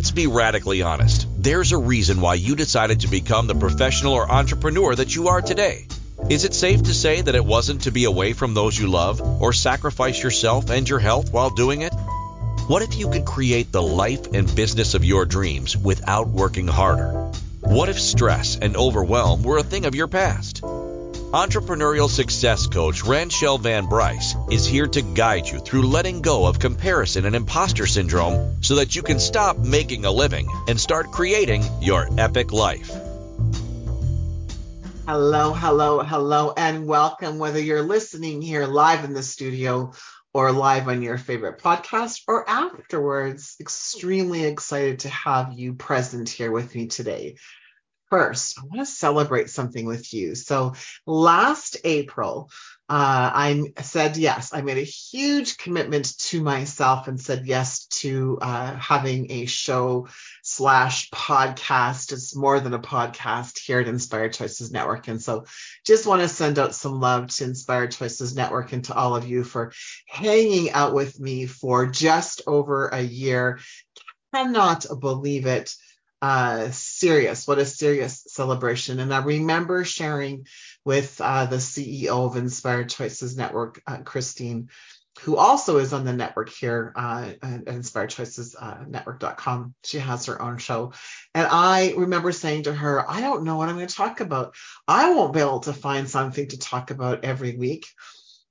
Let's be radically honest. There's a reason why you decided to become the professional or entrepreneur that you are today. Is it safe to say that it wasn't to be away from those you love or sacrifice yourself and your health while doing it? What if you could create the life and business of your dreams without working harder? What if stress and overwhelm were a thing of your past? Entrepreneurial success coach Ranchelle Van Bryce is here to guide you through letting go of comparison and imposter syndrome so that you can stop making a living and start creating your epic life. Hello, hello, hello, and welcome. Whether you're listening here live in the studio or live on your favorite podcast or afterwards, extremely excited to have you present here with me today. First, I want to celebrate something with you. So, last April, uh, I said yes. I made a huge commitment to myself and said yes to uh, having a show slash podcast. It's more than a podcast here at Inspired Choices Network. And so just want to send out some love to Inspired Choices Network and to all of you for hanging out with me for just over a year. Cannot believe it. Uh, serious. What a serious celebration. And I remember sharing with uh, the CEO of Inspired Choices Network, uh, Christine, who also is on the network here uh, at Inspired Choices uh, Network.com. She has her own show. And I remember saying to her, I don't know what I'm going to talk about. I won't be able to find something to talk about every week.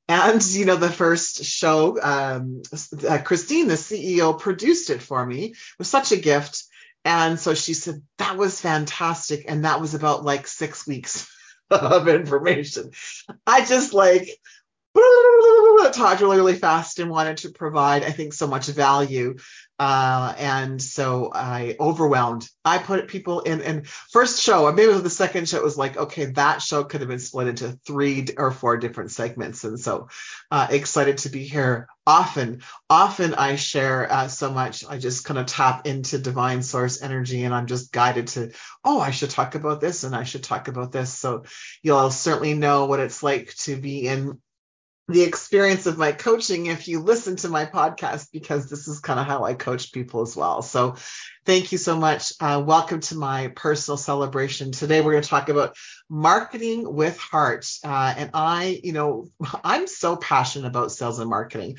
And, you know, the first show, um, uh, Christine, the CEO, produced it for me. It was such a gift. And so she said, that was fantastic. And that was about like six weeks of information. I just like talked really, really fast and wanted to provide, I think, so much value. Uh, and so I overwhelmed. I put people in, and first show, maybe the second show was like, okay, that show could have been split into three or four different segments. And so uh, excited to be here. Often, often I share uh, so much. I just kind of tap into divine source energy and I'm just guided to, oh, I should talk about this and I should talk about this. So you'll certainly know what it's like to be in the experience of my coaching if you listen to my podcast because this is kind of how I coach people as well. So thank you so much. Uh, welcome to my personal celebration. Today we're going to talk about marketing with heart. Uh, and I, you know, I'm so passionate about sales and marketing.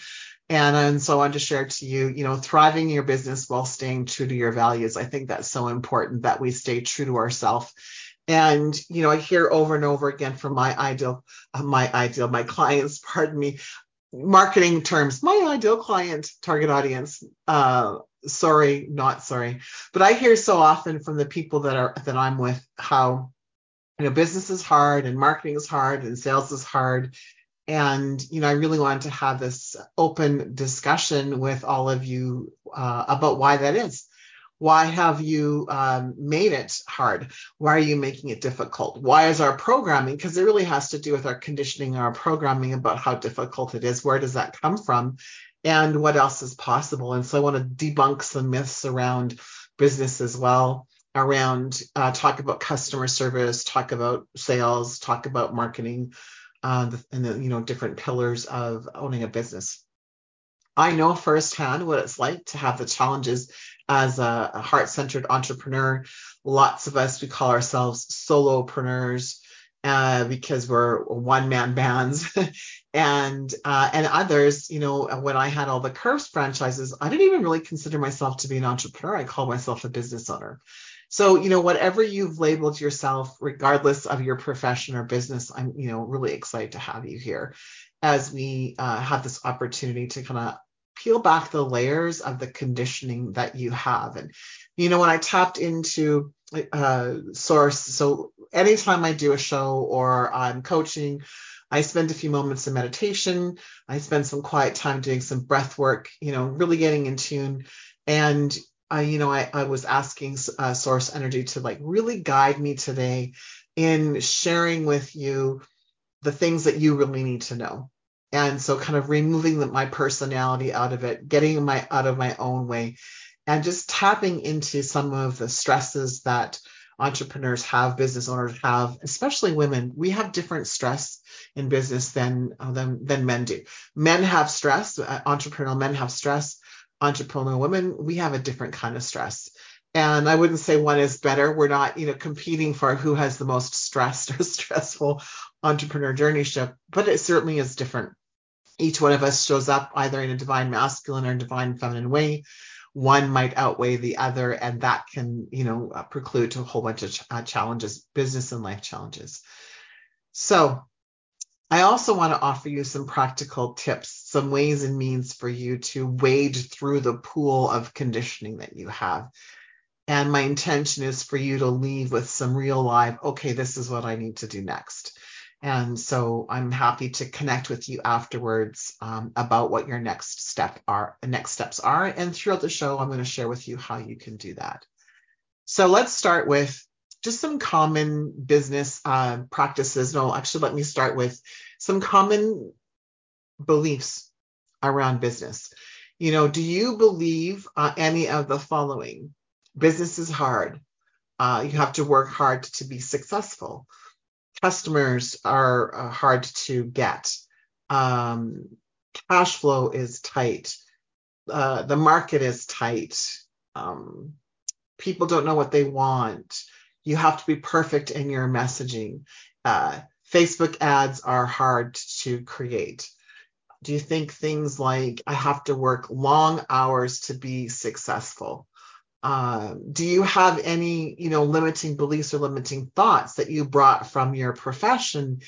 And, and so I want to share to you, you know, thriving your business while staying true to your values. I think that's so important that we stay true to ourselves and, you know, I hear over and over again from my ideal, uh, my ideal, my clients, pardon me, marketing terms, my ideal client, target audience. Uh, sorry, not sorry. But I hear so often from the people that are, that I'm with how, you know, business is hard and marketing is hard and sales is hard. And, you know, I really wanted to have this open discussion with all of you uh, about why that is why have you um, made it hard? Why are you making it difficult? Why is our programming? Because it really has to do with our conditioning, our programming about how difficult it is. Where does that come from? And what else is possible? And so I want to debunk some myths around business as well, around uh, talk about customer service, talk about sales, talk about marketing, uh, and the you know different pillars of owning a business. I know firsthand what it's like to have the challenges as a, a heart centered entrepreneur. Lots of us, we call ourselves solopreneurs uh, because we're one man bands. and uh, and others, you know, when I had all the Curves franchises, I didn't even really consider myself to be an entrepreneur. I called myself a business owner. So, you know, whatever you've labeled yourself, regardless of your profession or business, I'm, you know, really excited to have you here as we uh, have this opportunity to kind of peel back the layers of the conditioning that you have. And, you know, when I tapped into uh, source, so anytime I do a show or I'm coaching, I spend a few moments in meditation. I spend some quiet time doing some breath work, you know, really getting in tune. And you know, I, I was asking uh, source energy to like really guide me today in sharing with you the things that you really need to know and so kind of removing the, my personality out of it getting my out of my own way and just tapping into some of the stresses that entrepreneurs have business owners have especially women we have different stress in business than uh, than, than men do men have stress uh, entrepreneurial men have stress entrepreneurial women we have a different kind of stress And I wouldn't say one is better. We're not, you know, competing for who has the most stressed or stressful entrepreneur journey ship, but it certainly is different. Each one of us shows up either in a divine masculine or divine feminine way. One might outweigh the other, and that can, you know, uh, preclude to a whole bunch of ch- uh, challenges, business and life challenges. So, I also want to offer you some practical tips, some ways and means for you to wade through the pool of conditioning that you have. And my intention is for you to leave with some real live, okay, this is what I need to do next. And so I'm happy to connect with you afterwards um, about what your next step are, next steps are. And throughout the show, I'm going to share with you how you can do that. So let's start with just some common business uh, practices. No, actually, let me start with some common beliefs around business. You know, do you believe uh, any of the following? Business is hard. Uh, you have to work hard to be successful. Customers are uh, hard to get. Um, cash flow is tight. Uh, the market is tight. Um, people don't know what they want you have to be perfect in your messaging. Uh, Facebook ads are hard to create. Do you think things like I have to work long hours to be successful? Um, do you have any, you know, limiting beliefs or limiting thoughts that you brought from your profession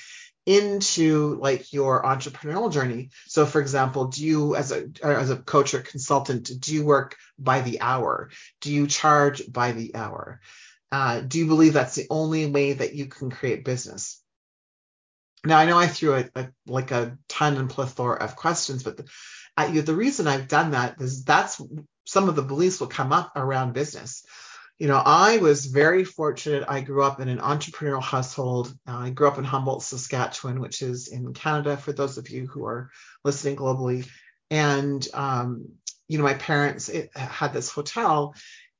into like your entrepreneurial journey? So, for example, do you, as a as a coach or consultant, do you work by the hour? Do you charge by the hour? Uh, do you believe that's the only way that you can create business? Now, I know I threw a, a like a ton and plethora of questions, but the, uh, you, the reason I've done that is that's some of the beliefs will come up around business. You know, I was very fortunate. I grew up in an entrepreneurial household. Uh, I grew up in Humboldt, Saskatchewan, which is in Canada, for those of you who are listening globally. And, um, you know, my parents it, had this hotel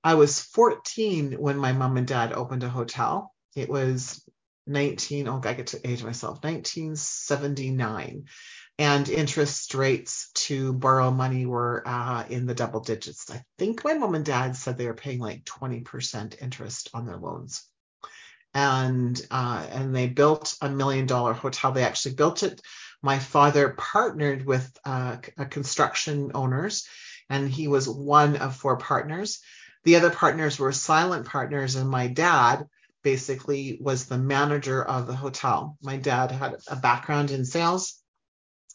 I was 14 when my mom and dad opened a hotel. It was 19, oh, I get to age myself, 1979. And interest rates to borrow money were uh, in the double digits. I think my mom and dad said they were paying like 20% interest on their loans. And uh, and they built a million dollar hotel. They actually built it. My father partnered with uh, construction owners, and he was one of four partners the other partners were silent partners, and my dad basically was the manager of the hotel. My dad had a background in sales,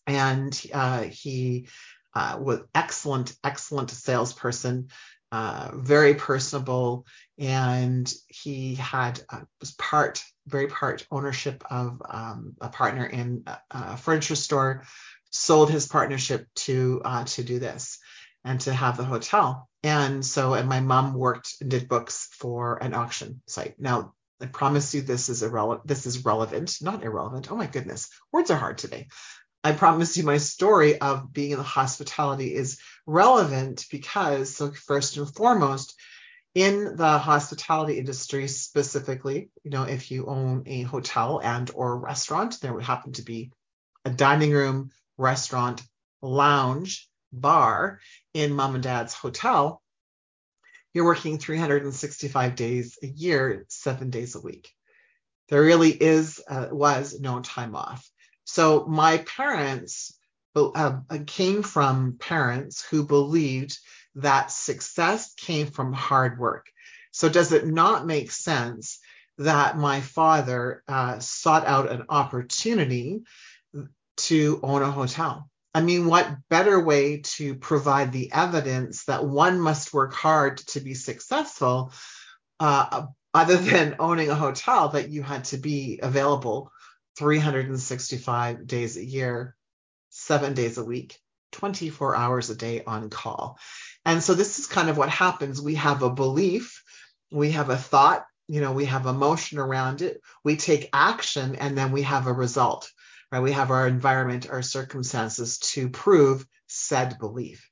and uh, he uh, was excellent, excellent salesperson, uh, very personable, and he had uh, was part, very part ownership of um, a partner in a furniture store. Sold his partnership to uh, to do this and to have the hotel. And so, and my mom worked and did books for an auction site. Now, I promise you this is irrelevant. This is relevant, not irrelevant. Oh my goodness, words are hard today. I promise you my story of being in the hospitality is relevant because, so first and foremost, in the hospitality industry specifically, you know, if you own a hotel and or restaurant, there would happen to be a dining room, restaurant, lounge, bar in mom and dad's hotel, you're working 365 days a year, seven days a week. There really is, uh, was no time off. So my parents uh, came from parents who believed that success came from hard work. So does it not make sense that my father uh, sought out an opportunity to own a hotel? I mean, what better way to provide the evidence that one must work hard to be successful, uh, other than owning a hotel, that you had to be available 365 days a year, seven days a week, 24 hours a day on call. And so this is kind of what happens. We have a belief, we have a thought, you know, we have emotion around it, we take action, and then we have a result right? We have our environment, our circumstances to prove said belief.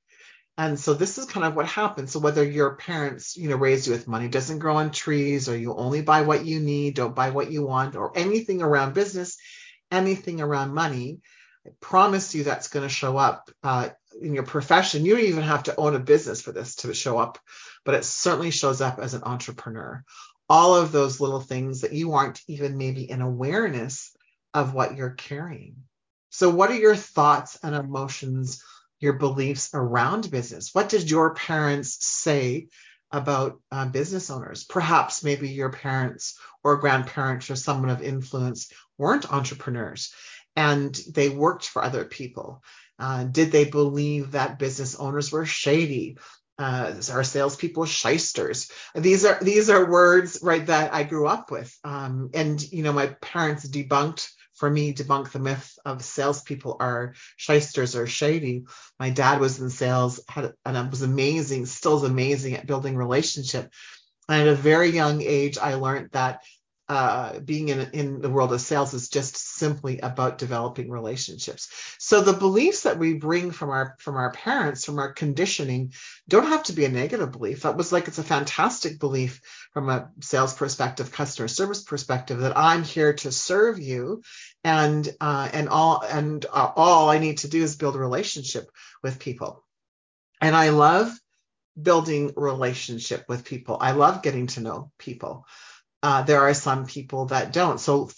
And so this is kind of what happens. So whether your parents, you know, raised you with money doesn't grow on trees, or you only buy what you need, don't buy what you want, or anything around business, anything around money, I promise you that's going to show up uh, in your profession, you don't even have to own a business for this to show up, but it certainly shows up as an entrepreneur. All of those little things that you aren't even maybe in awareness of what you're carrying. So, what are your thoughts and emotions, your beliefs around business? What did your parents say about uh, business owners? Perhaps maybe your parents or grandparents or someone of influence weren't entrepreneurs and they worked for other people. Uh, did they believe that business owners were shady? Uh, are salespeople shysters? These are these are words right that I grew up with, um, and you know my parents debunked for me debunk the myth of salespeople are shysters or shady. My dad was in sales, had and was amazing, still is amazing at building relationship. And at a very young age, I learned that uh, being in, in the world of sales is just simply about developing relationships. So the beliefs that we bring from our from our parents, from our conditioning, don't have to be a negative belief. That was like it's a fantastic belief from a sales perspective, customer service perspective, that I'm here to serve you, and uh, and all and uh, all I need to do is build a relationship with people. And I love building relationship with people. I love getting to know people. Uh, there are some people that don't. So,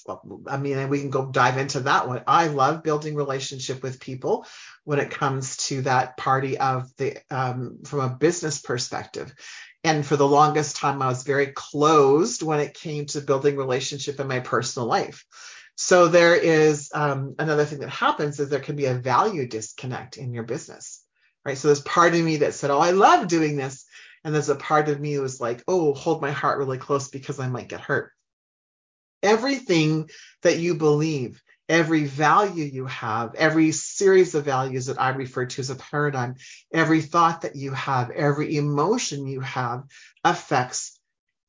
I mean, we can go dive into that one. I love building relationship with people when it comes to that party of the um, from a business perspective. And for the longest time, I was very closed when it came to building relationship in my personal life. So there is um, another thing that happens is there can be a value disconnect in your business, right? So there's part of me that said, "Oh, I love doing this," And there's a part of me was like, oh, hold my heart really close because I might get hurt. Everything that you believe, every value you have, every series of values that I refer to as a paradigm, every thought that you have, every emotion you have affects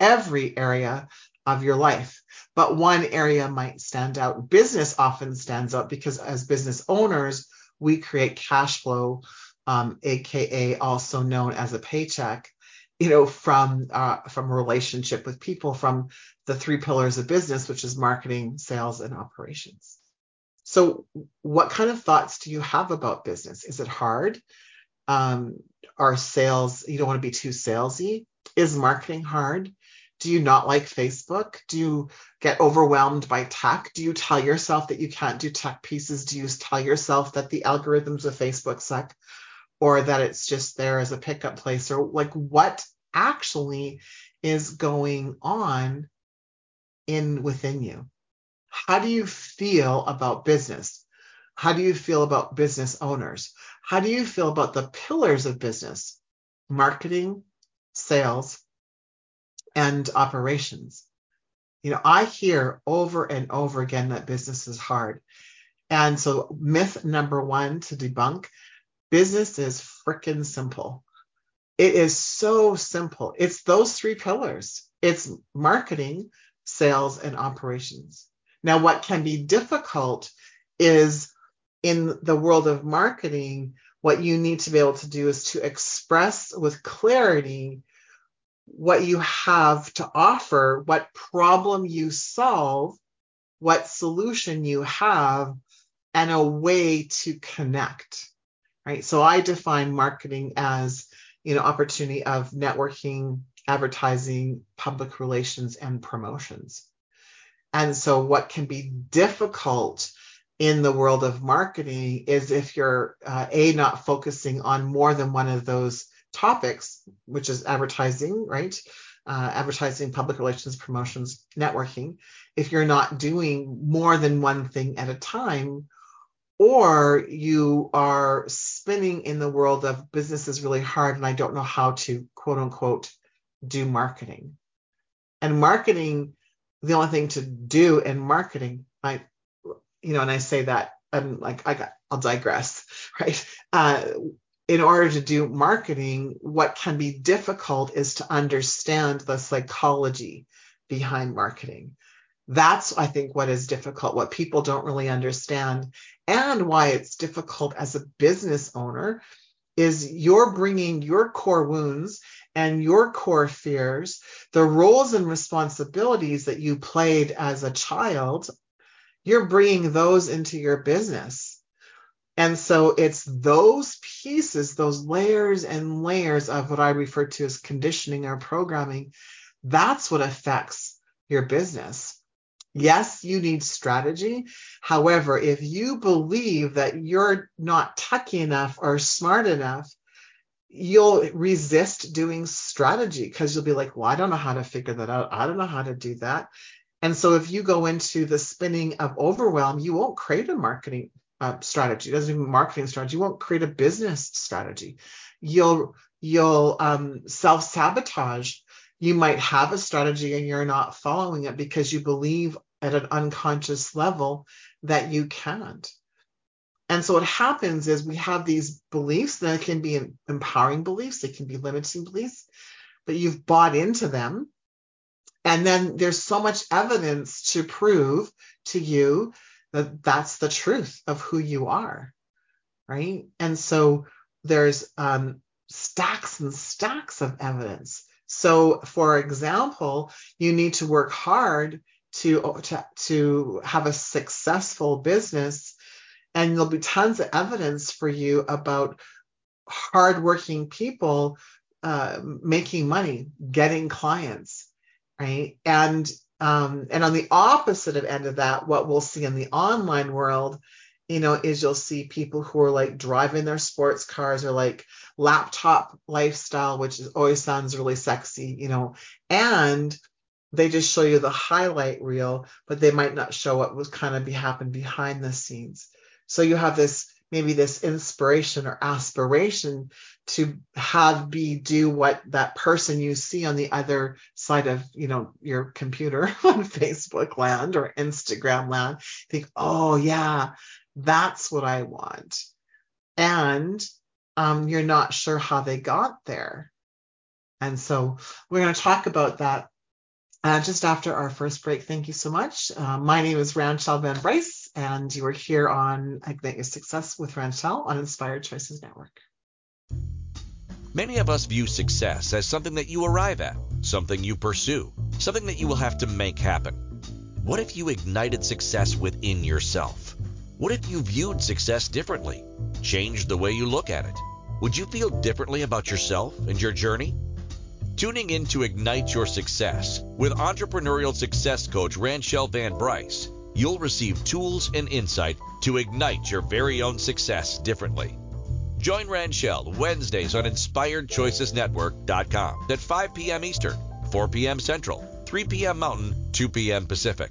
every area of your life. But one area might stand out. Business often stands out because as business owners, we create cash flow, um, aka also known as a paycheck you know, from uh, from relationship with people, from the three pillars of business, which is marketing, sales, and operations. So, what kind of thoughts do you have about business? Is it hard? Um, are sales? You don't want to be too salesy. Is marketing hard? Do you not like Facebook? Do you get overwhelmed by tech? Do you tell yourself that you can't do tech pieces? Do you tell yourself that the algorithms of Facebook suck? Or that it's just there as a pickup place. Or like what actually is going on in within you? How do you feel about business? How do you feel about business owners? How do you feel about the pillars of business? Marketing sales and operations. You know i hear over and over again that business is hard. And so myth number one to debunk Business is freaking simple. It is so simple. It's those three pillars. It's marketing, sales, and operations. Now, what can be difficult is in the world of marketing, what you need to be able to do is to express with clarity what you have to offer, what problem you solve, what solution you have, and a way to connect right? So I define marketing as, you know, opportunity of networking, advertising, public relations, and promotions. And so what can be difficult in the world of marketing is if you're uh, a not focusing on more than one of those topics, which is advertising, right? Uh, advertising, public relations, promotions, networking. If you're not doing more than one thing at a time, or you are spinning in the world of business is really hard and I don't know how to quote unquote do marketing. And marketing, the only thing to do in marketing, I, you know, and I say that I'm like, I got, I'll digress, right? Uh, in order to do marketing, what can be difficult is to understand the psychology behind marketing. That's, I think, what is difficult, what people don't really understand, and why it's difficult as a business owner is you're bringing your core wounds and your core fears, the roles and responsibilities that you played as a child, you're bringing those into your business. And so it's those pieces, those layers and layers of what I refer to as conditioning or programming. That's what affects your business. Yes, you need strategy. However, if you believe that you're not techy enough or smart enough, you'll resist doing strategy because you'll be like, well, I don't know how to figure that out. I don't know how to do that. And so if you go into the spinning of overwhelm, you won't create a marketing uh, strategy. It doesn't even marketing strategy. You won't create a business strategy. You'll you'll um, self sabotage. You might have a strategy and you're not following it because you believe at an unconscious level that you can't. And so what happens is we have these beliefs that can be empowering beliefs, they can be limiting beliefs, but you've bought into them. And then there's so much evidence to prove to you that that's the truth of who you are. Right. And so there's um, stacks and stacks of evidence. So, for example, you need to work hard to, to, to have a successful business and there'll be tons of evidence for you about hardworking people uh, making money, getting clients, right? And um, and on the opposite of end of that, what we'll see in the online world, you know, is you'll see people who are like driving their sports cars or like laptop lifestyle, which is, always sounds really sexy, you know, and they just show you the highlight reel, but they might not show what was kind of be happened behind the scenes. So you have this maybe this inspiration or aspiration to have be do what that person you see on the other side of you know your computer on Facebook land or Instagram land think oh yeah that's what I want and um, you're not sure how they got there and so we're going to talk about that uh, just after our first break. Thank you so much. Uh, my name is Ranchelle Van Bryce, and you are here on Ignite Your Success with Ranchelle on Inspired Choices Network. Many of us view success as something that you arrive at, something you pursue, something that you will have to make happen. What if you ignited success within yourself? What if you viewed success differently? Changed the way you look at it? Would you feel differently about yourself and your journey? Tuning in to Ignite Your Success with entrepreneurial success coach Ranchelle Van Bryce, you'll receive tools and insight to ignite your very own success differently. Join Ranchelle Wednesdays on InspiredChoicesNetwork.com at 5 p.m. Eastern, 4 p.m. Central, 3 p.m. Mountain, 2 p.m. Pacific.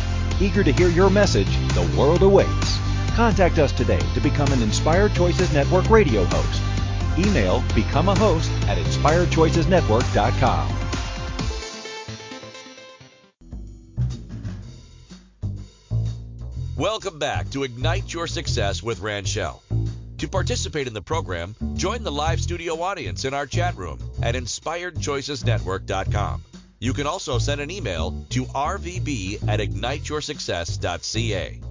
Eager to hear your message, the world awaits. Contact us today to become an Inspired Choices Network radio host. Email become a host at inspiredchoicesnetwork.com. Welcome back to Ignite Your Success with Ranchelle. To participate in the program, join the live studio audience in our chat room at inspiredchoicesnetwork.com. You can also send an email to rvb at igniteyoursuccess.ca.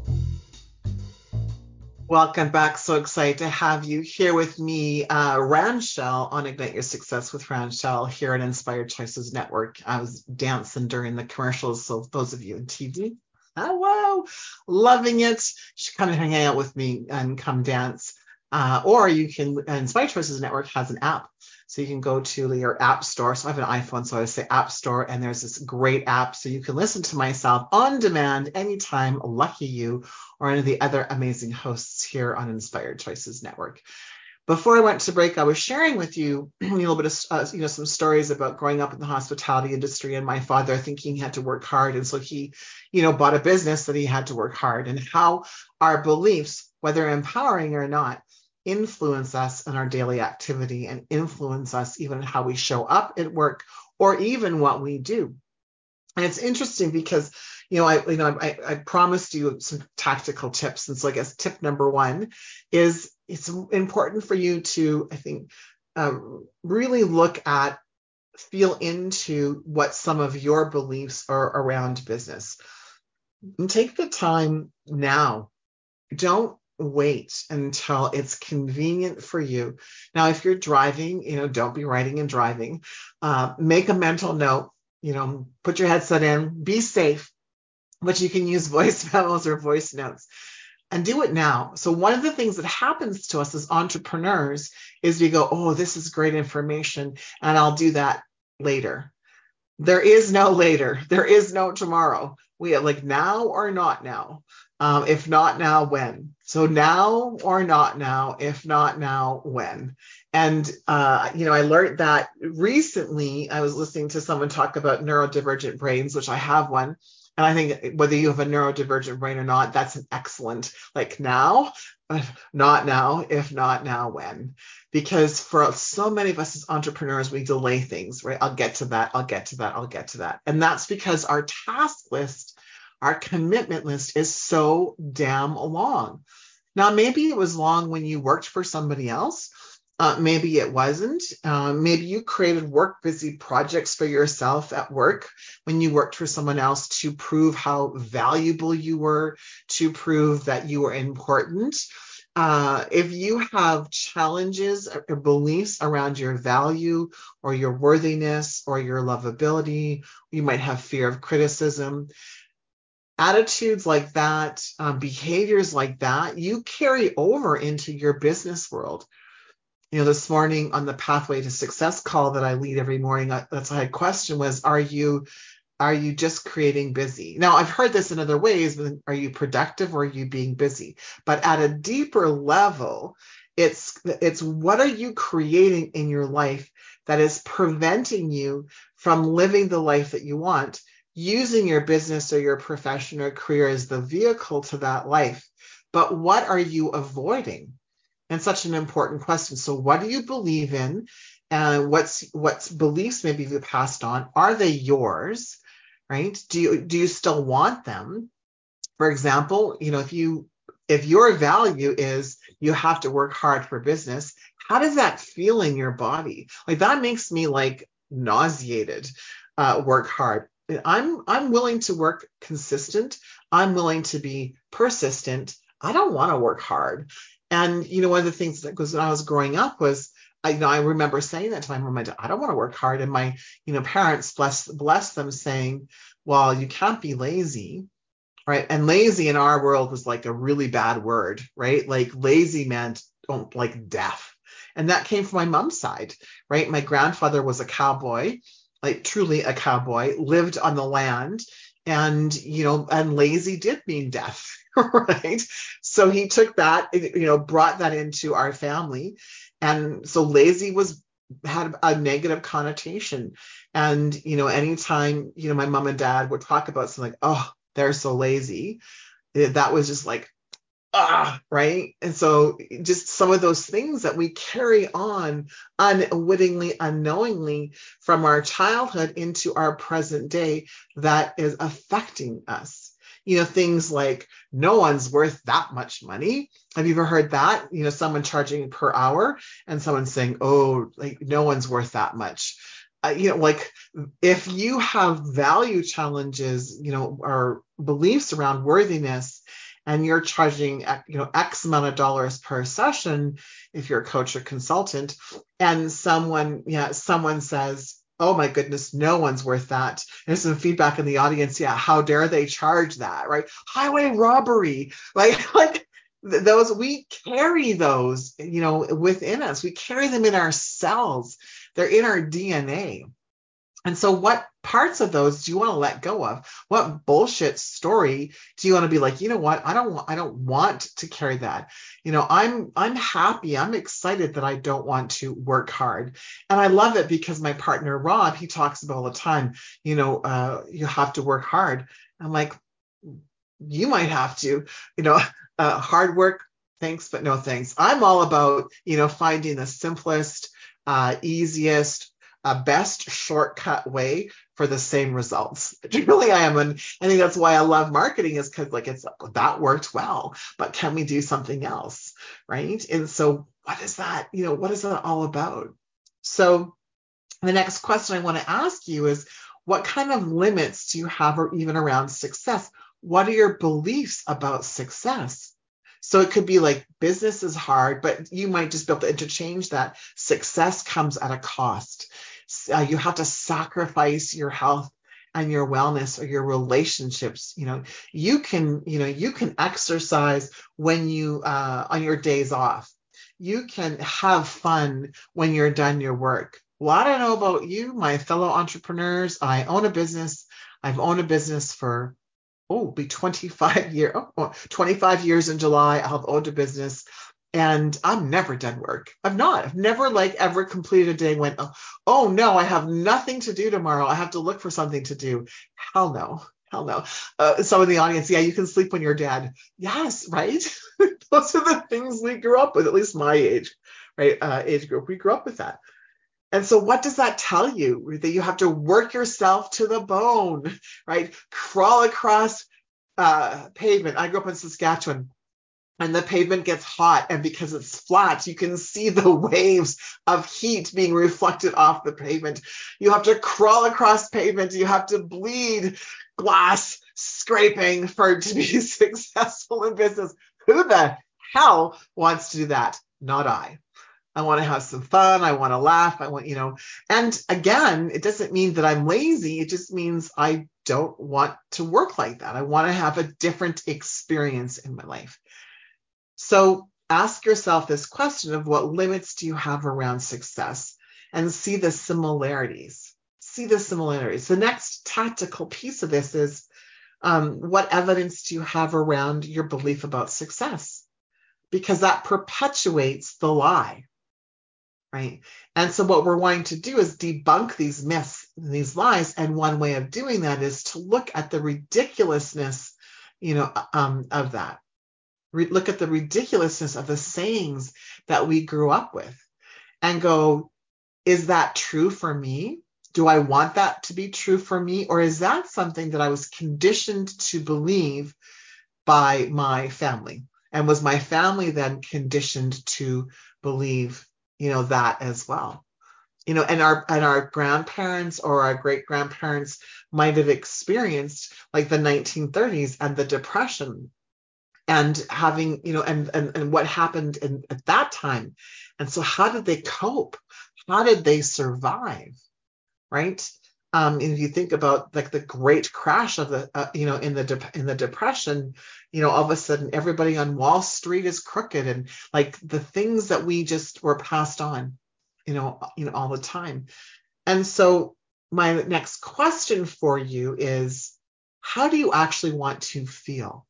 Welcome back. So excited to have you here with me, uh, on Ignite Your Success with Ranchelle here at Inspired Choices Network. I was dancing during the commercials, so those of you in TV, hello, loving it. Should come hang out with me and come dance. Uh, or you can, Inspired Choices Network has an app so you can go to your app store. So I have an iPhone, so I say app store, and there's this great app. So you can listen to myself on demand anytime, lucky you, or any of the other amazing hosts here on Inspired Choices Network. Before I went to break, I was sharing with you a little bit of, uh, you know, some stories about growing up in the hospitality industry and my father thinking he had to work hard. And so he, you know, bought a business that he had to work hard and how our beliefs, whether empowering or not, influence us in our daily activity and influence us even how we show up at work or even what we do. And it's interesting because, you know, I, you know, I, I promised you some tactical tips. And so I guess tip number one is it's important for you to, I think, uh, really look at, feel into what some of your beliefs are around business. And take the time now. Don't wait until it's convenient for you. Now, if you're driving, you know, don't be writing and driving. Uh, make a mental note, you know, put your headset in, be safe, but you can use voice memos or voice notes and do it now. So one of the things that happens to us as entrepreneurs is we go, oh, this is great information, and I'll do that later. There is no later. There is no tomorrow. We are like now or not now. Um, if not now, when? So now or not now? If not now, when? And uh, you know, I learned that recently. I was listening to someone talk about neurodivergent brains, which I have one. And I think whether you have a neurodivergent brain or not, that's an excellent like now, not now, if not now, when? Because for so many of us as entrepreneurs, we delay things, right? I'll get to that, I'll get to that, I'll get to that. And that's because our task list our commitment list is so damn long. Now, maybe it was long when you worked for somebody else. Uh, maybe it wasn't. Uh, maybe you created work busy projects for yourself at work when you worked for someone else to prove how valuable you were, to prove that you were important. Uh, if you have challenges or beliefs around your value or your worthiness or your lovability, you might have fear of criticism attitudes like that, um, behaviors like that, you carry over into your business world. You know, this morning on the Pathway to Success call that I lead every morning, that's my question was, are you are you just creating busy? Now, I've heard this in other ways, but are you productive or are you being busy? But at a deeper level, it's it's what are you creating in your life that is preventing you from living the life that you want using your business or your profession or career as the vehicle to that life. But what are you avoiding? And such an important question. So, what do you believe in? And what's what's beliefs maybe you passed on? Are they yours? Right? Do you do you still want them? For example, you know, if you if your value is you have to work hard for business, how does that feel in your body? Like that makes me like nauseated. Uh, work hard. I'm I'm willing to work consistent. I'm willing to be persistent. I don't want to work hard. And you know, one of the things that was when I was growing up was I you know I remember saying that to my mom and dad, I don't want to work hard. And my, you know, parents bless bless them saying, Well, you can't be lazy. Right. And lazy in our world was like a really bad word, right? Like lazy meant don't like deaf. And that came from my mom's side, right? My grandfather was a cowboy like truly a cowboy, lived on the land, and you know, and lazy did mean death, right? So he took that, you know, brought that into our family, and so lazy was had a negative connotation. And you know, anytime you know my mom and dad would talk about something like, oh, they're so lazy, eh, that was just like ah, right? And so just some of those things that we carry on unwittingly, unknowingly from our childhood into our present day that is affecting us. You know, things like no one's worth that much money. Have you ever heard that? You know, someone charging per hour and someone saying, oh, like no one's worth that much. Uh, you know, like if you have value challenges, you know, or beliefs around worthiness, and you're charging you know x amount of dollars per session if you're a coach or consultant and someone yeah someone says oh my goodness no one's worth that. There's some feedback in the audience yeah how dare they charge that right? Highway robbery like like those we carry those you know within us. We carry them in our cells. They're in our dna and so, what parts of those do you want to let go of? What bullshit story do you want to be like? You know what? I don't want. I don't want to carry that. You know, I'm I'm happy. I'm excited that I don't want to work hard, and I love it because my partner Rob he talks about all the time. You know, uh, you have to work hard. I'm like, you might have to. You know, uh, hard work. Thanks, but no thanks. I'm all about you know finding the simplest, uh, easiest a best shortcut way for the same results. Really, I am. And I think that's why I love marketing is because like it's that worked well, but can we do something else? Right. And so what is that? You know, what is that all about? So the next question I want to ask you is what kind of limits do you have or even around success? What are your beliefs about success? So it could be like business is hard, but you might just be able to interchange that. Success comes at a cost. Uh, you have to sacrifice your health and your wellness or your relationships you know. You can you know you can exercise when you uh, on your days off. You can have fun when you're done your work. Well i don't know about you my fellow entrepreneurs. I own a business. I've owned a business for oh, be 25 year, oh, 25 years in July. Have owned a business and I'm never done work. I'm not. I've never like ever completed a day went, oh, oh no, I have nothing to do tomorrow. I have to look for something to do. Hell no. Hell no. Uh, some in the audience, yeah, you can sleep when you're dead. Yes, right? Those are the things we grew up with, at least my age, right? Uh, age group. We grew up with that. And so, what does that tell you? That you have to work yourself to the bone, right? Crawl across uh, pavement. I grew up in Saskatchewan, and the pavement gets hot, and because it's flat, you can see the waves of heat being reflected off the pavement. You have to crawl across pavement. You have to bleed glass scraping for it to be successful in business. Who the hell wants to do that? Not I. I want to have some fun. I want to laugh. I want, you know, and again, it doesn't mean that I'm lazy. It just means I don't want to work like that. I want to have a different experience in my life. So ask yourself this question of what limits do you have around success and see the similarities. See the similarities. The next tactical piece of this is um, what evidence do you have around your belief about success? Because that perpetuates the lie right? And so what we're wanting to do is debunk these myths, these lies, and one way of doing that is to look at the ridiculousness, you know, um, of that. Re- look at the ridiculousness of the sayings that we grew up with, and go, is that true for me? Do I want that to be true for me, or is that something that I was conditioned to believe by my family? And was my family then conditioned to believe you know that as well you know and our and our grandparents or our great grandparents might have experienced like the 1930s and the depression and having you know and and, and what happened in, at that time. And so how did they cope? How did they survive? Right? Um, if you think about like the great crash of the uh, you know in the de- in the depression you know all of a sudden everybody on wall street is crooked and like the things that we just were passed on you know you know all the time. And so my next question for you is how do you actually want to feel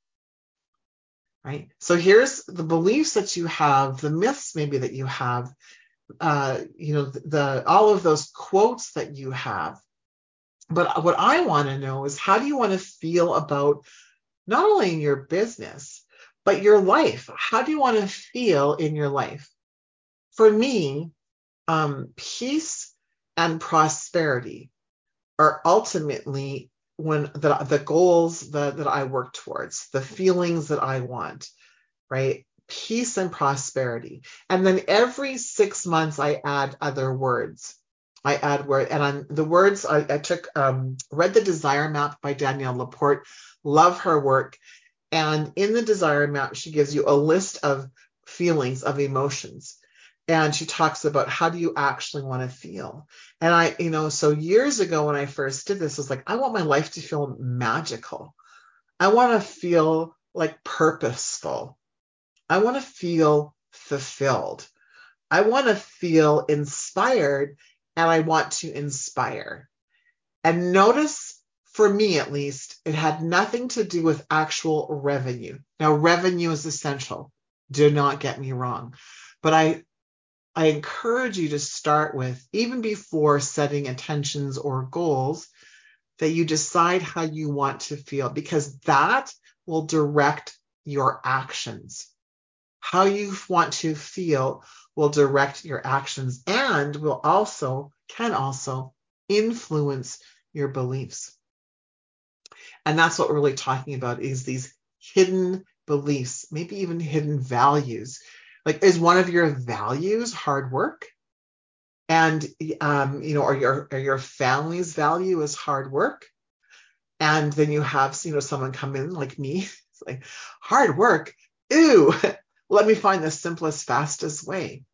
right so here's the beliefs that you have the myths maybe that you have uh, you know the, the all of those quotes that you have but what I want to know is how do you want to feel about not only in your business, but your life? How do you want to feel in your life? For me, um, peace and prosperity are ultimately when the, the goals that, that I work towards, the feelings that I want, right? Peace and prosperity. And then every six months, I add other words I add word and on the words I, I took um, read the desire map by Danielle Laporte. Love her work. And in the desire map, she gives you a list of feelings of emotions. And she talks about how do you actually want to feel. And I, you know, so years ago when I first did this, I was like, I want my life to feel magical. I want to feel like purposeful. I want to feel fulfilled. I want to feel inspired and I want to inspire. And notice, for me at least, it had nothing to do with actual revenue. Now, revenue is essential. Do not get me wrong. But I, I encourage you to start with, even before setting intentions or goals, that you decide how you want to feel, because that will direct your actions. How you want to feel will direct your actions and will also can also influence your beliefs. And that's what we're really talking about is these hidden beliefs, maybe even hidden values. Like, is one of your values hard work? And um, you know, or your or your family's value is hard work? And then you have you know someone come in like me, it's like hard work. Ew, let me find the simplest, fastest way.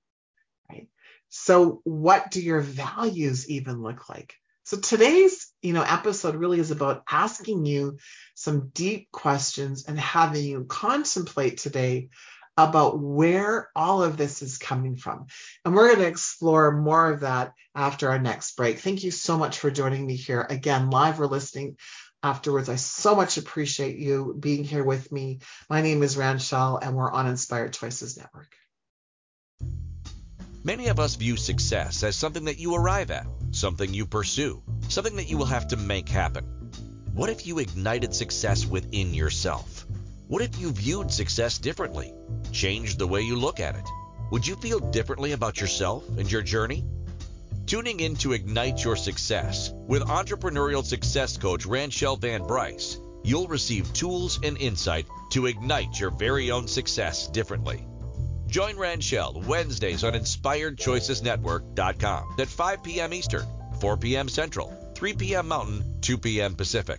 Right. So, what do your values even look like? So today's, you know, episode really is about asking you some deep questions and having you contemplate today about where all of this is coming from. And we're going to explore more of that after our next break. Thank you so much for joining me here again, live or listening afterwards. I so much appreciate you being here with me. My name is Ranchelle, and we're on Inspired Choices Network. Many of us view success as something that you arrive at, something you pursue, something that you will have to make happen. What if you ignited success within yourself? What if you viewed success differently, changed the way you look at it? Would you feel differently about yourself and your journey? Tuning in to Ignite Your Success with entrepreneurial success coach Ranchelle Van Bryce, you'll receive tools and insight to ignite your very own success differently. Join Ranchelle Wednesdays on InspiredChoicesNetwork.com at 5 p.m. Eastern, 4 p.m. Central, 3 p.m. Mountain, 2 p.m. Pacific.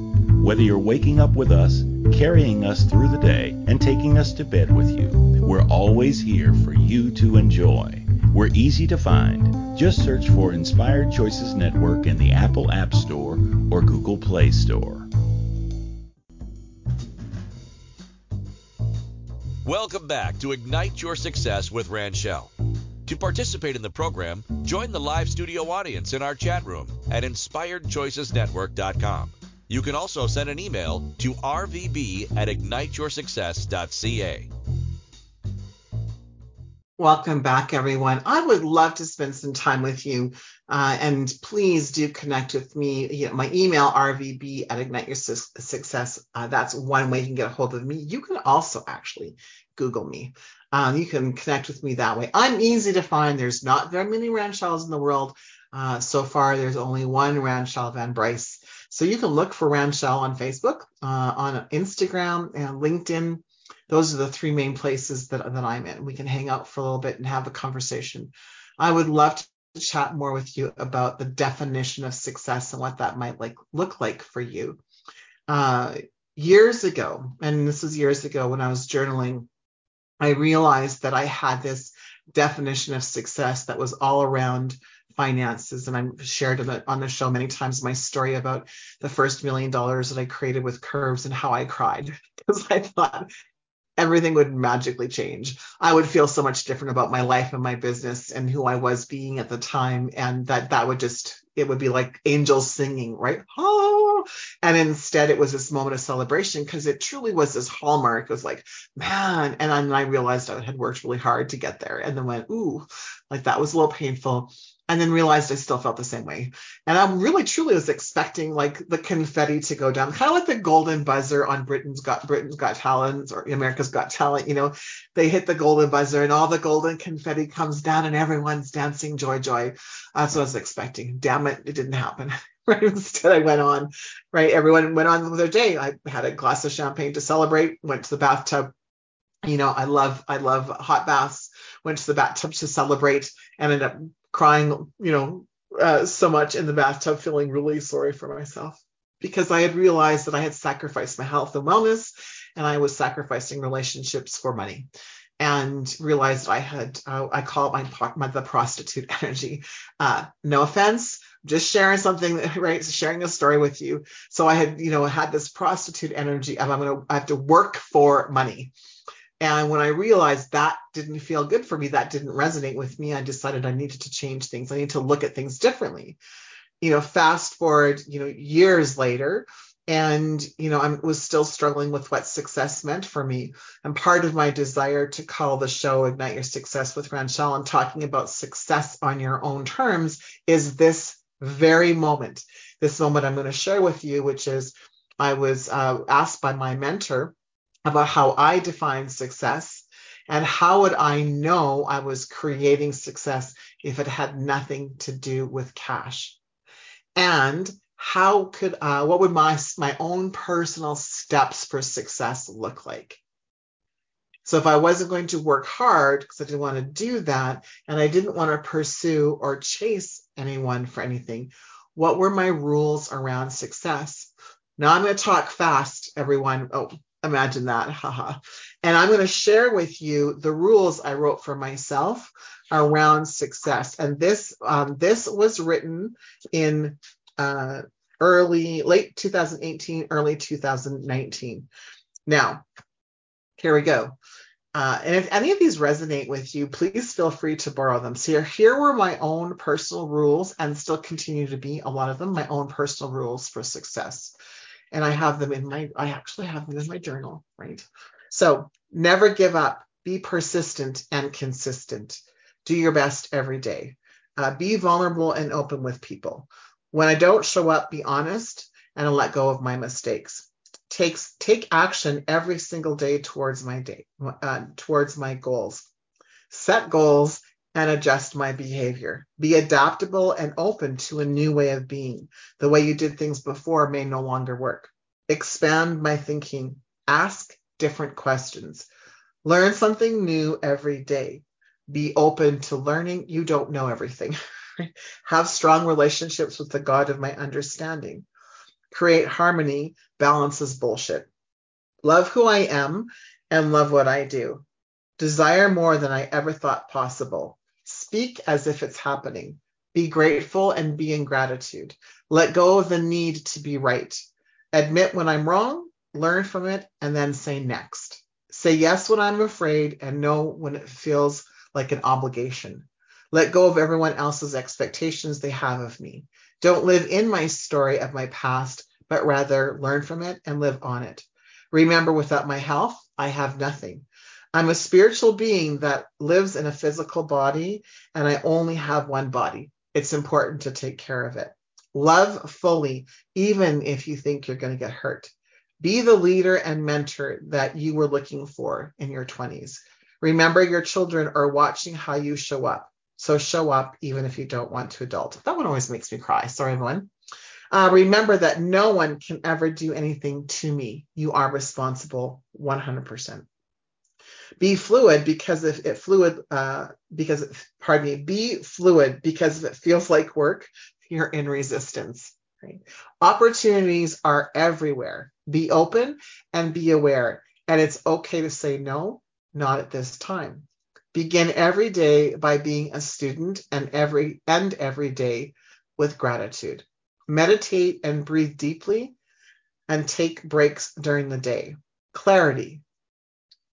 Whether you're waking up with us, carrying us through the day, and taking us to bed with you, we're always here for you to enjoy. We're easy to find. Just search for Inspired Choices Network in the Apple App Store or Google Play Store. Welcome back to Ignite Your Success with Ranchelle. To participate in the program, join the live studio audience in our chat room at inspiredchoicesnetwork.com. You can also send an email to rvb at igniteyoursuccess.ca. Welcome back, everyone. I would love to spend some time with you. Uh, and please do connect with me. You know, my email, rvb at ignite. Uh, that's one way you can get a hold of me. You can also actually Google me. Um, you can connect with me that way. I'm easy to find. There's not very many Ranchelles in the world. Uh, so far, there's only one Ranchelle Van Bryce. So you can look for Ranchelle on Facebook, uh, on Instagram, and LinkedIn those are the three main places that, that I'm in. We can hang out for a little bit and have a conversation. I would love to chat more with you about the definition of success and what that might like look like for you. Uh, years ago, and this was years ago when I was journaling, I realized that I had this definition of success that was all around finances. And I've shared on the show many times my story about the first million dollars that I created with curves and how I cried because I thought everything would magically change. I would feel so much different about my life and my business and who I was being at the time. And that that would just, it would be like angels singing, right? Oh, and instead it was this moment of celebration because it truly was this hallmark. It was like, man. And then I realized I had worked really hard to get there and then went, ooh, like that was a little painful and then realized I still felt the same way. And I'm really truly was expecting like the confetti to go down, kind of like the golden buzzer on Britain's Got Britain's Got Talent or America's Got Talent. You know, they hit the golden buzzer and all the golden confetti comes down and everyone's dancing joy joy. That's what I was expecting. Damn it, it didn't happen. Right. Instead, I went on. Right. Everyone went on with their day. I had a glass of champagne to celebrate. Went to the bathtub. You know, I love I love hot baths. Went to the bathtub to celebrate. Ended up crying, you know, uh, so much in the bathtub, feeling really sorry for myself because I had realized that I had sacrificed my health and wellness and I was sacrificing relationships for money and realized I had, uh, I call it my, my the prostitute energy. Uh, no offense, just sharing something, right? Sharing a story with you. So I had, you know, had this prostitute energy of I'm going to, I have to work for money And when I realized that didn't feel good for me, that didn't resonate with me, I decided I needed to change things. I need to look at things differently. You know, fast forward, you know, years later, and you know i was still struggling with what success meant for me and part of my desire to call the show ignite your success with Ranchelle and talking about success on your own terms is this very moment this moment i'm going to share with you which is i was uh, asked by my mentor about how i define success and how would i know i was creating success if it had nothing to do with cash? And how could uh, what would my my own personal steps for success look like? So if i wasn't going to work hard because i didn't want to do that and i didn't want to pursue or chase anyone for anything what were my rules around success? Now i'm going to talk fast everyone. Oh imagine that haha and i'm going to share with you the rules i wrote for myself around success and this um, this was written in uh, early, late 2018, early 2019. Now, here we go. Uh, and if any of these resonate with you, please feel free to borrow them. So here, here were my own personal rules and still continue to be a lot of them, my own personal rules for success. And I have them in my, I actually have them in my journal, right? So never give up, be persistent and consistent. Do your best every day. Uh, be vulnerable and open with people. When I don't show up, be honest and let go of my mistakes. Takes take action every single day towards my day, uh, towards my goals. Set goals and adjust my behavior. Be adaptable and open to a new way of being. The way you did things before may no longer work. Expand my thinking. Ask different questions. Learn something new every day. Be open to learning. You don't know everything. Have strong relationships with the God of my understanding. Create harmony, balances bullshit. Love who I am and love what I do. Desire more than I ever thought possible. Speak as if it's happening. Be grateful and be in gratitude. Let go of the need to be right. Admit when I'm wrong, learn from it, and then say next. Say yes when I'm afraid and no when it feels like an obligation. Let go of everyone else's expectations they have of me. Don't live in my story of my past, but rather learn from it and live on it. Remember, without my health, I have nothing. I'm a spiritual being that lives in a physical body, and I only have one body. It's important to take care of it. Love fully, even if you think you're going to get hurt. Be the leader and mentor that you were looking for in your 20s. Remember, your children are watching how you show up. So show up even if you don't want to adult. That one always makes me cry. Sorry, everyone. Uh, remember that no one can ever do anything to me. You are responsible 100%. Be fluid because if it fluid, uh, because pardon me, be fluid because if it feels like work, you're in resistance. Right? Opportunities are everywhere. Be open and be aware. And it's okay to say no, not at this time. Begin every day by being a student and every end every day with gratitude. Meditate and breathe deeply and take breaks during the day. Clarity,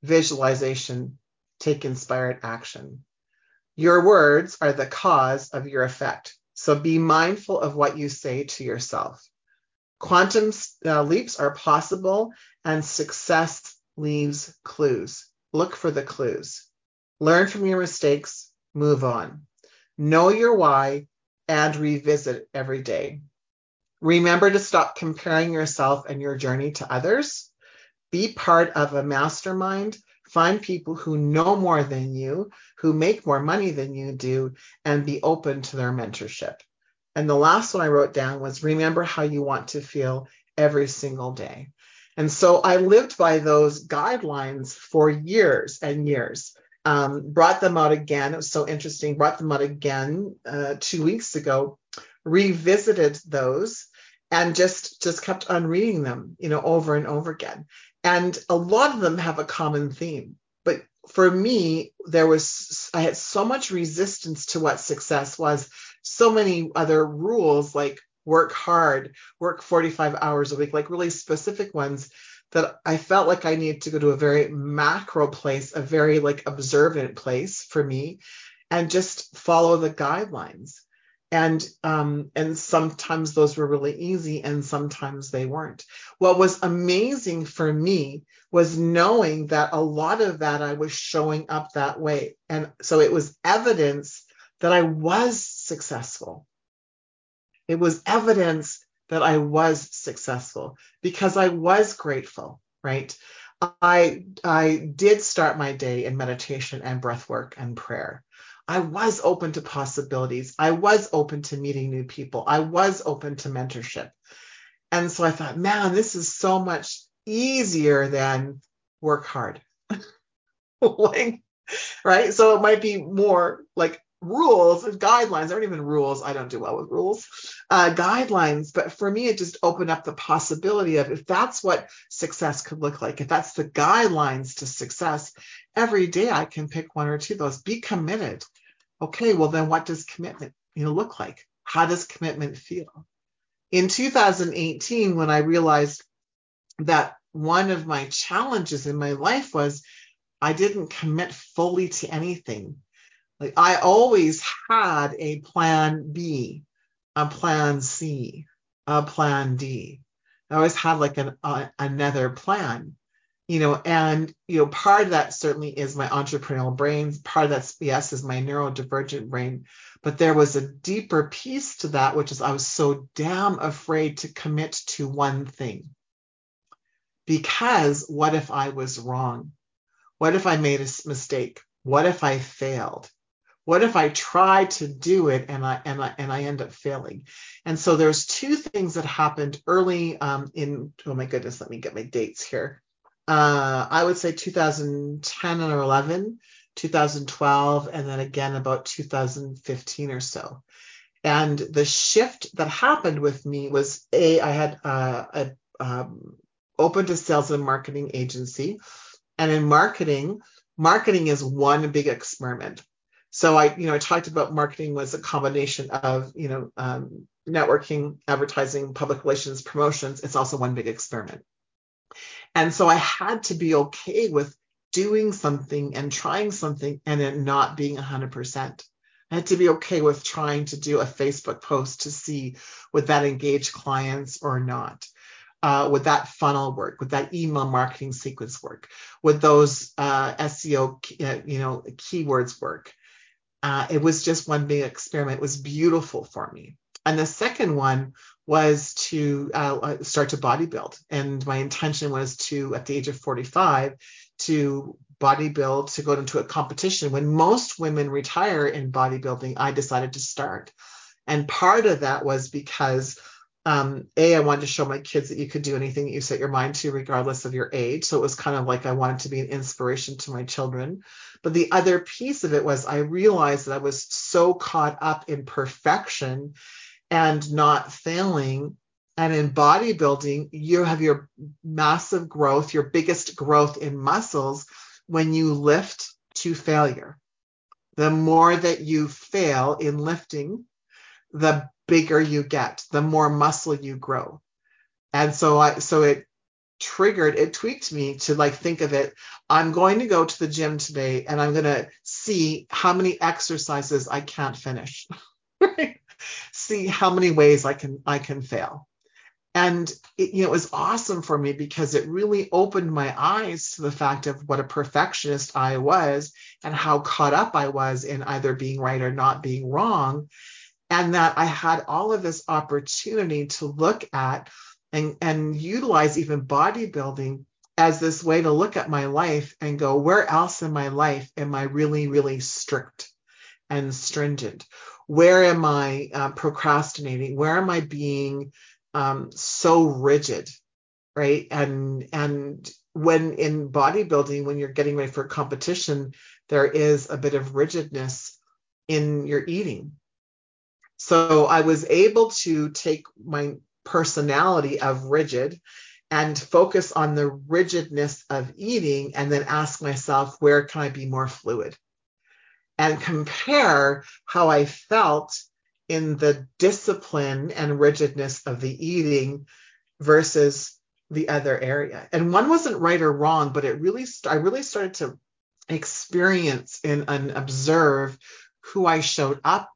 visualization, take inspired action. Your words are the cause of your effect. So be mindful of what you say to yourself. Quantum uh, leaps are possible and success leaves clues. Look for the clues. Learn from your mistakes, move on. Know your why and revisit every day. Remember to stop comparing yourself and your journey to others. Be part of a mastermind. Find people who know more than you, who make more money than you do, and be open to their mentorship. And the last one I wrote down was remember how you want to feel every single day. And so I lived by those guidelines for years and years um, brought them out again. It was so interesting. Brought them out again uh, two weeks ago. Revisited those and just just kept on reading them, you know, over and over again. And a lot of them have a common theme. But for me, there was I had so much resistance to what success was. So many other rules like work hard, work 45 hours a week, like really specific ones that I felt like I needed to go to a very macro place, a very like observant place for me, and just follow the guidelines. And um, and sometimes those were really easy, and sometimes they weren't. What was amazing for me was knowing that a lot of that I was showing up that way, and so it was evidence that I was successful. It was evidence that I was successful because I was grateful, right? I I did start my day in meditation and breath work and prayer. I was open to possibilities. I was open to meeting new people. I was open to mentorship. And so I thought, man, this is so much easier than work hard. like, right? So it might be more like rules and guidelines aren't even rules. I don't do well with rules, uh, guidelines. But for me, it just opened up the possibility of if that's what success could look like, if that's the guidelines to success, every day I can pick one or two of those. Be committed. Okay, well then, what does commitment you know look like? How does commitment feel? In 2018, when I realized that one of my challenges in my life was I didn't commit fully to anything like I always had a plan B, a plan C, a plan D. I always had like an uh, another plan, you know, and you know, part of that certainly is my entrepreneurial brain. Part of that's yes is my neurodivergent brain, but there was a deeper piece to that, which is I was so damn afraid to commit to one thing. Because what if I was wrong? What if I made a mistake? What if I failed? What if I try to do it and I and I and I end up failing? And so there's two things that happened early um, in. Oh my goodness, let me get my dates here. Uh, I would say 2010 or 11, 2012, and then again about 2015 or so. And the shift that happened with me was a I had uh, a um, opened a sales and marketing agency, and in marketing, marketing is one big experiment so I, you know, I talked about marketing was a combination of, you know, um, networking, advertising, public relations, promotions. It's also one big experiment. And so I had to be okay with doing something and trying something and it not being 100%. I had to be okay with trying to do a Facebook post to see would that engage clients or not. Uh, would that funnel work? Would that email marketing sequence work? Would those uh, SEO, uh, you know, keywords work? uh, it was just one big experiment. It was beautiful for me. And the second one was to uh, uh start to bodybuild. And my intention was to, at the age of 45, to bodybuild, to go into a competition. When most women retire in bodybuilding, I decided to start. And part of that was because um, a i wanted to show my kids that you could do anything that you set your mind to regardless of your age so it was kind of like i wanted to be an inspiration to my children but the other piece of it was i realized that i was so caught up in perfection and not failing and in bodybuilding you have your massive growth your biggest growth in muscles when you lift to failure the more that you fail in lifting the bigger you get, the more muscle you grow. And so I so it triggered, it tweaked me to like think of it. I'm going to go to the gym today and I'm gonna see how many exercises I can't finish. see how many ways I can I can fail. And it, you know, it was awesome for me because it really opened my eyes to the fact of what a perfectionist I was and how caught up I was in either being right or not being wrong and that I had all of this opportunity to look at and, and utilize even bodybuilding as this way to look at my life and go, where else in my life am I really, really strict and stringent? Where am I uh, procrastinating? Where am I being um, so rigid? Right. And, and when in bodybuilding, when you're getting ready for competition, there is a bit of rigidness in your eating so I was able to take my personality of rigid and focus on the rigidness of eating and then ask myself, where can I be more fluid? And compare how I felt in the discipline and rigidness of the eating versus the other area. And one wasn't right or wrong, but it really, I really started to experience and, and observe who I showed up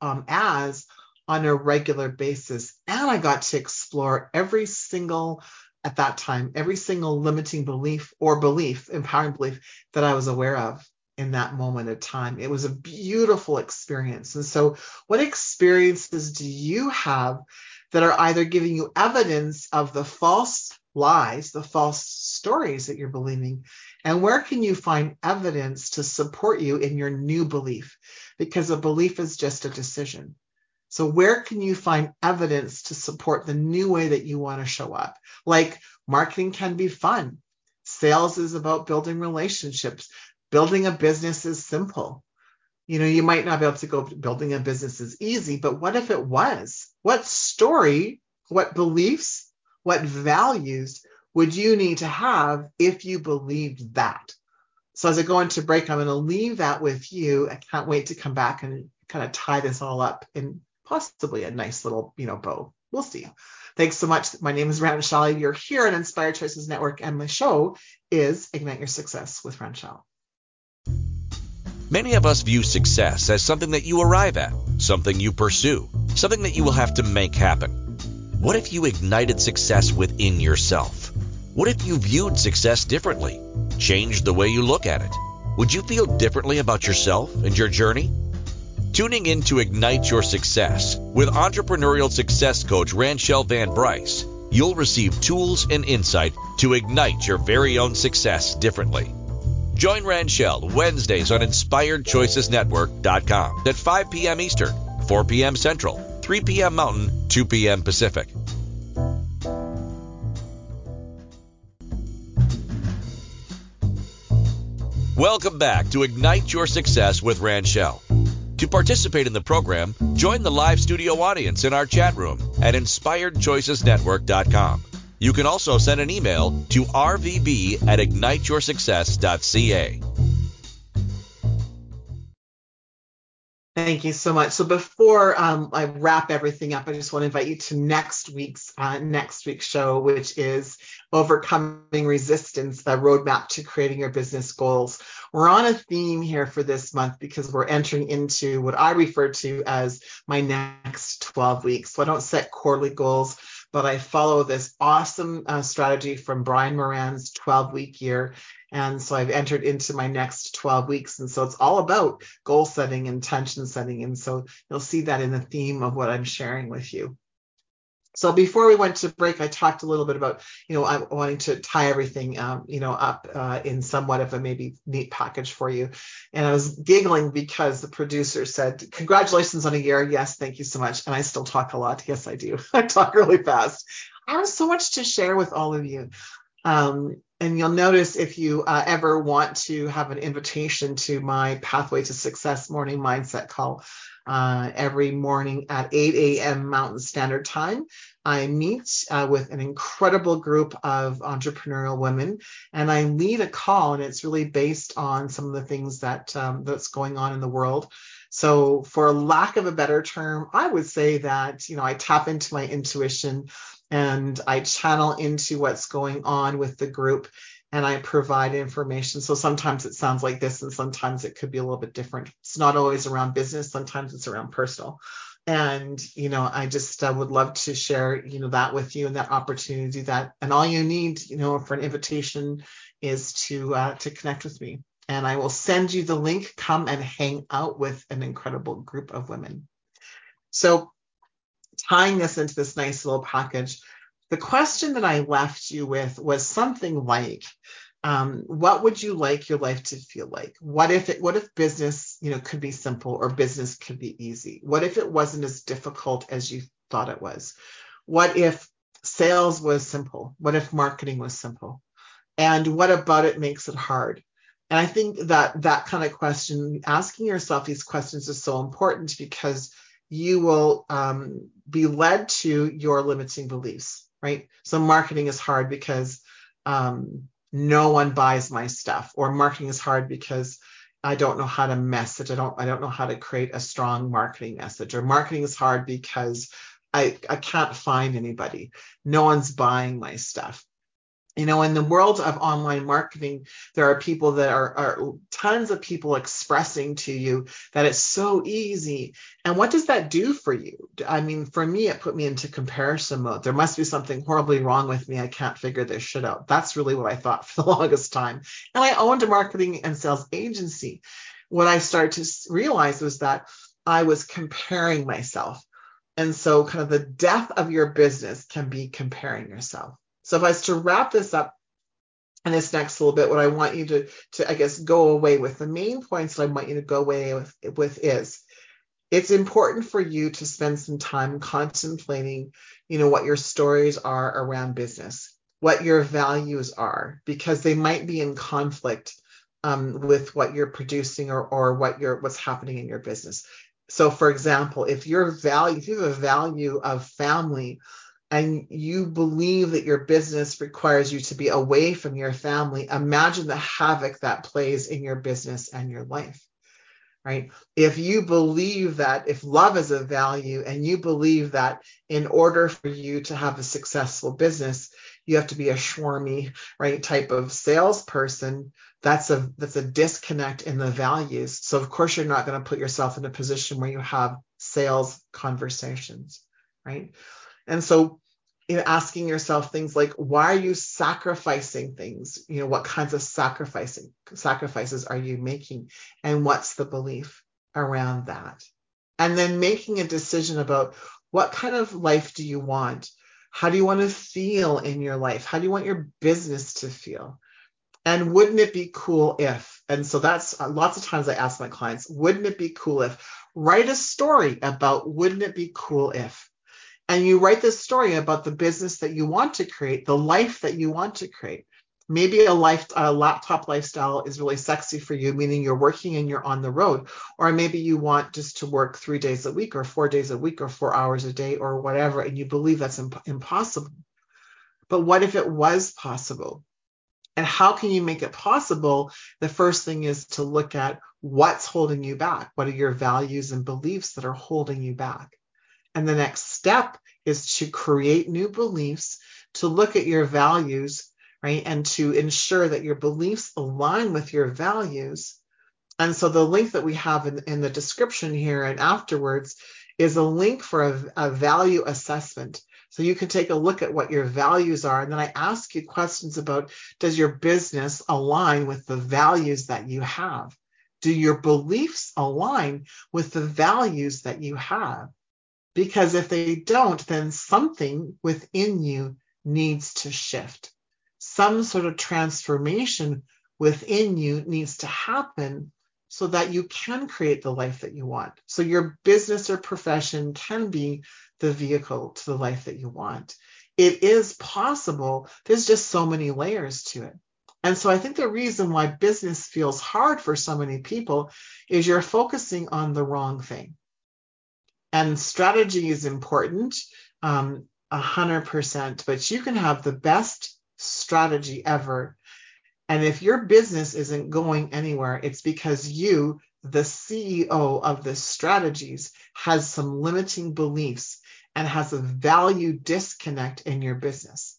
um, as on a regular basis. And I got to explore every single, at that time, every single limiting belief or belief, empowering belief that I was aware of in that moment of time. It was a beautiful experience. And so, what experiences do you have that are either giving you evidence of the false lies, the false stories that you're believing? And where can you find evidence to support you in your new belief? Because a belief is just a decision. So, where can you find evidence to support the new way that you want to show up? Like, marketing can be fun. Sales is about building relationships. Building a business is simple. You know, you might not be able to go building a business is easy, but what if it was? What story, what beliefs, what values would you need to have if you believed that? So as I go into break, I'm going to leave that with you. I can't wait to come back and kind of tie this all up in possibly a nice little, you know, bow. We'll see. Thanks so much. My name is Ranchelle. You're here on Inspired Choices Network, and my show is Ignite Your Success with Ranchelle. Many of us view success as something that you arrive at, something you pursue, something that you will have to make happen. What if you ignited success within yourself? What if you viewed success differently, changed the way you look at it? Would you feel differently about yourself and your journey? Tuning in to Ignite Your Success with entrepreneurial success coach Ranchelle Van Bryce, you'll receive tools and insight to ignite your very own success differently. Join Ranchelle Wednesdays on InspiredChoicesNetwork.com at 5 p.m. Eastern, 4 p.m. Central, 3 p.m. Mountain, 2 p.m. Pacific. Welcome back to Ignite Your Success with Ranchelle. To participate in the program, join the live studio audience in our chat room at InspiredChoicesNetwork.com. You can also send an email to rvb at igniteyoursuccess.ca. Thank you so much. So before um, I wrap everything up, I just want to invite you to next week's uh, next week's show, which is overcoming resistance: the roadmap to creating your business goals. We're on a theme here for this month because we're entering into what I refer to as my next 12 weeks. So I don't set quarterly goals but I follow this awesome uh, strategy from Brian Moran's 12 week year. And so I've entered into my next 12 weeks. And so it's all about goal setting, intention setting. And so you'll see that in the theme of what I'm sharing with you. So before we went to break, I talked a little bit about, you know, I'm wanting to tie everything, um, you know, up uh, in somewhat of a maybe neat package for you. And I was giggling because the producer said, "Congratulations on a year." Yes, thank you so much. And I still talk a lot. Yes, I do. I talk really fast. I have so much to share with all of you. Um, and you'll notice if you uh, ever want to have an invitation to my Pathway to Success morning mindset call, uh, every morning at 8 a.m. Mountain Standard Time. I meet uh, with an incredible group of entrepreneurial women, and I lead a call, and it's really based on some of the things that um, that's going on in the world. So, for lack of a better term, I would say that you know I tap into my intuition and I channel into what's going on with the group and I provide information. So sometimes it sounds like this, and sometimes it could be a little bit different. It's not always around business, sometimes it's around personal. And, you know, I just uh, would love to share, you know, that with you and that opportunity do that. And all you need, you know, for an invitation is to uh, to connect with me. And I will send you the link. Come and hang out with an incredible group of women. So tying this into this nice little package, the question that I left you with was something like, um, what would you like your life to feel like? What if it, what if business, you know, could be simple or business could be easy? What if it wasn't as difficult as you thought it was? What if sales was simple? What if marketing was simple? And what about it makes it hard? And I think that that kind of question, asking yourself these questions is so important because you will um, be led to your limiting beliefs right? So marketing is hard because um, no one buys my stuff, or marketing is hard because I don't know how to message. I don't I don't know how to create a strong marketing message. Or marketing is hard because I I can't find anybody. No one's buying my stuff. You know in the world of online marketing there are people that are, are, tons of people expressing to you that it's so easy. And what does that do for you? I mean for me it put me into comparison mode. There must be something horribly wrong with me. I can't figure this shit out. That's really what i thought for the longest time. And i owned a marketing and sales agency. What i started to realize was that i was comparing myself. And so kind of the death of your business can be comparing yourself so if I was to wrap this up in this next little bit, what I want you to, to I guess, go away with, the main points that I want you to go away with, with is it's important for you to spend some time contemplating, you know, what your stories are around business, what your values are, because they might be in conflict um, with what you're producing or, or what you're what's happening in your business. So, for example, if your value, if you have a value of family and you believe that your business requires you to be away from your family, imagine the havoc that plays in your business and your life. Right? If you believe that if love is a value and you believe that in order for you to have a successful business, you have to be a swarmy, right, type of salesperson, that's a that's a disconnect in the values. So of course you're not going to put yourself in a position where you have sales conversations, right? And so asking yourself things like, why are you sacrificing things? You know, what kinds of sacrificing sacrifices are you making? And what's the belief around that? And then making a decision about what kind of life do you want? How do you want to feel in your life? How do you want your business to feel? And wouldn't it be cool if? And so that's uh, lots of times I ask my clients, wouldn't it be cool if? Write a story about wouldn't it be cool if? And you write this story about the business that you want to create, the life that you want to create. Maybe a life, a laptop lifestyle is really sexy for you, meaning you're working and you're on the road. Or maybe you want just to work three days a week or four days a week or four hours a day or whatever, and you believe that's imp- impossible. But what if it was possible? And how can you make it possible? The first thing is to look at what's holding you back. What are your values and beliefs that are holding you back? And the next step is to create new beliefs, to look at your values, right? And to ensure that your beliefs align with your values. And so the link that we have in, in the description here and afterwards is a link for a, a value assessment. So you can take a look at what your values are. And then I ask you questions about does your business align with the values that you have? Do your beliefs align with the values that you have? Because if they don't, then something within you needs to shift. Some sort of transformation within you needs to happen so that you can create the life that you want. So your business or profession can be the vehicle to the life that you want. It is possible. There's just so many layers to it. And so I think the reason why business feels hard for so many people is you're focusing on the wrong thing. And strategy is important, um, 100%, but you can have the best strategy ever. And if your business isn't going anywhere, it's because you, the CEO of the strategies, has some limiting beliefs and has a value disconnect in your business.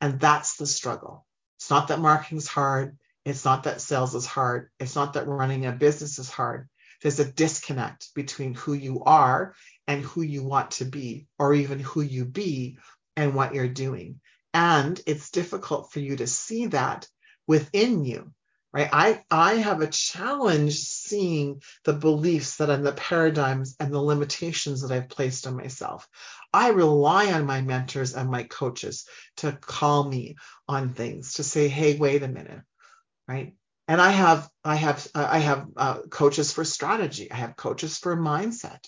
And that's the struggle. It's not that marketing's hard. It's not that sales is hard. It's not that running a business is hard. There's a disconnect between who you are and who you want to be, or even who you be and what you're doing. And it's difficult for you to see that within you, right? I, I have a challenge seeing the beliefs that and the paradigms and the limitations that I've placed on myself. I rely on my mentors and my coaches to call me on things, to say, hey, wait a minute, right? And I have I have I have uh, coaches for strategy. I have coaches for mindset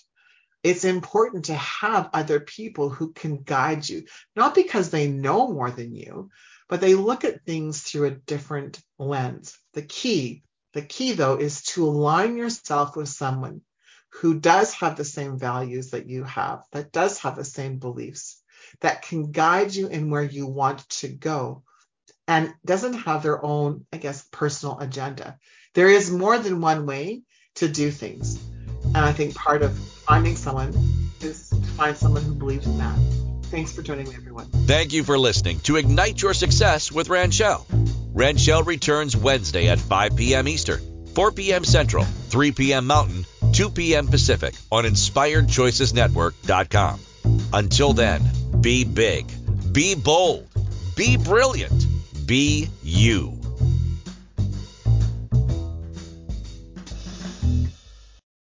it's important to have other people who can guide you, not because they know more than you, but they look at things through a different lens. The key, the key though, is to align yourself with someone who does have the same values that you have, that does have the same beliefs, that can guide you in where you want to go and doesn't have their own, I guess, personal agenda. There is more than one way to do things. And I think part of finding someone is to find someone who believes in that. Thanks for joining me, everyone. Thank you for listening to Ignite Your Success with Ranchelle. Ranchelle returns Wednesday at 5 p.m. Eastern, 4 p.m. Central, 3 p.m. Mountain, 2 p.m. Pacific on InspiredChoicesNetwork.com. Until then, be big, be bold, be brilliant, be you.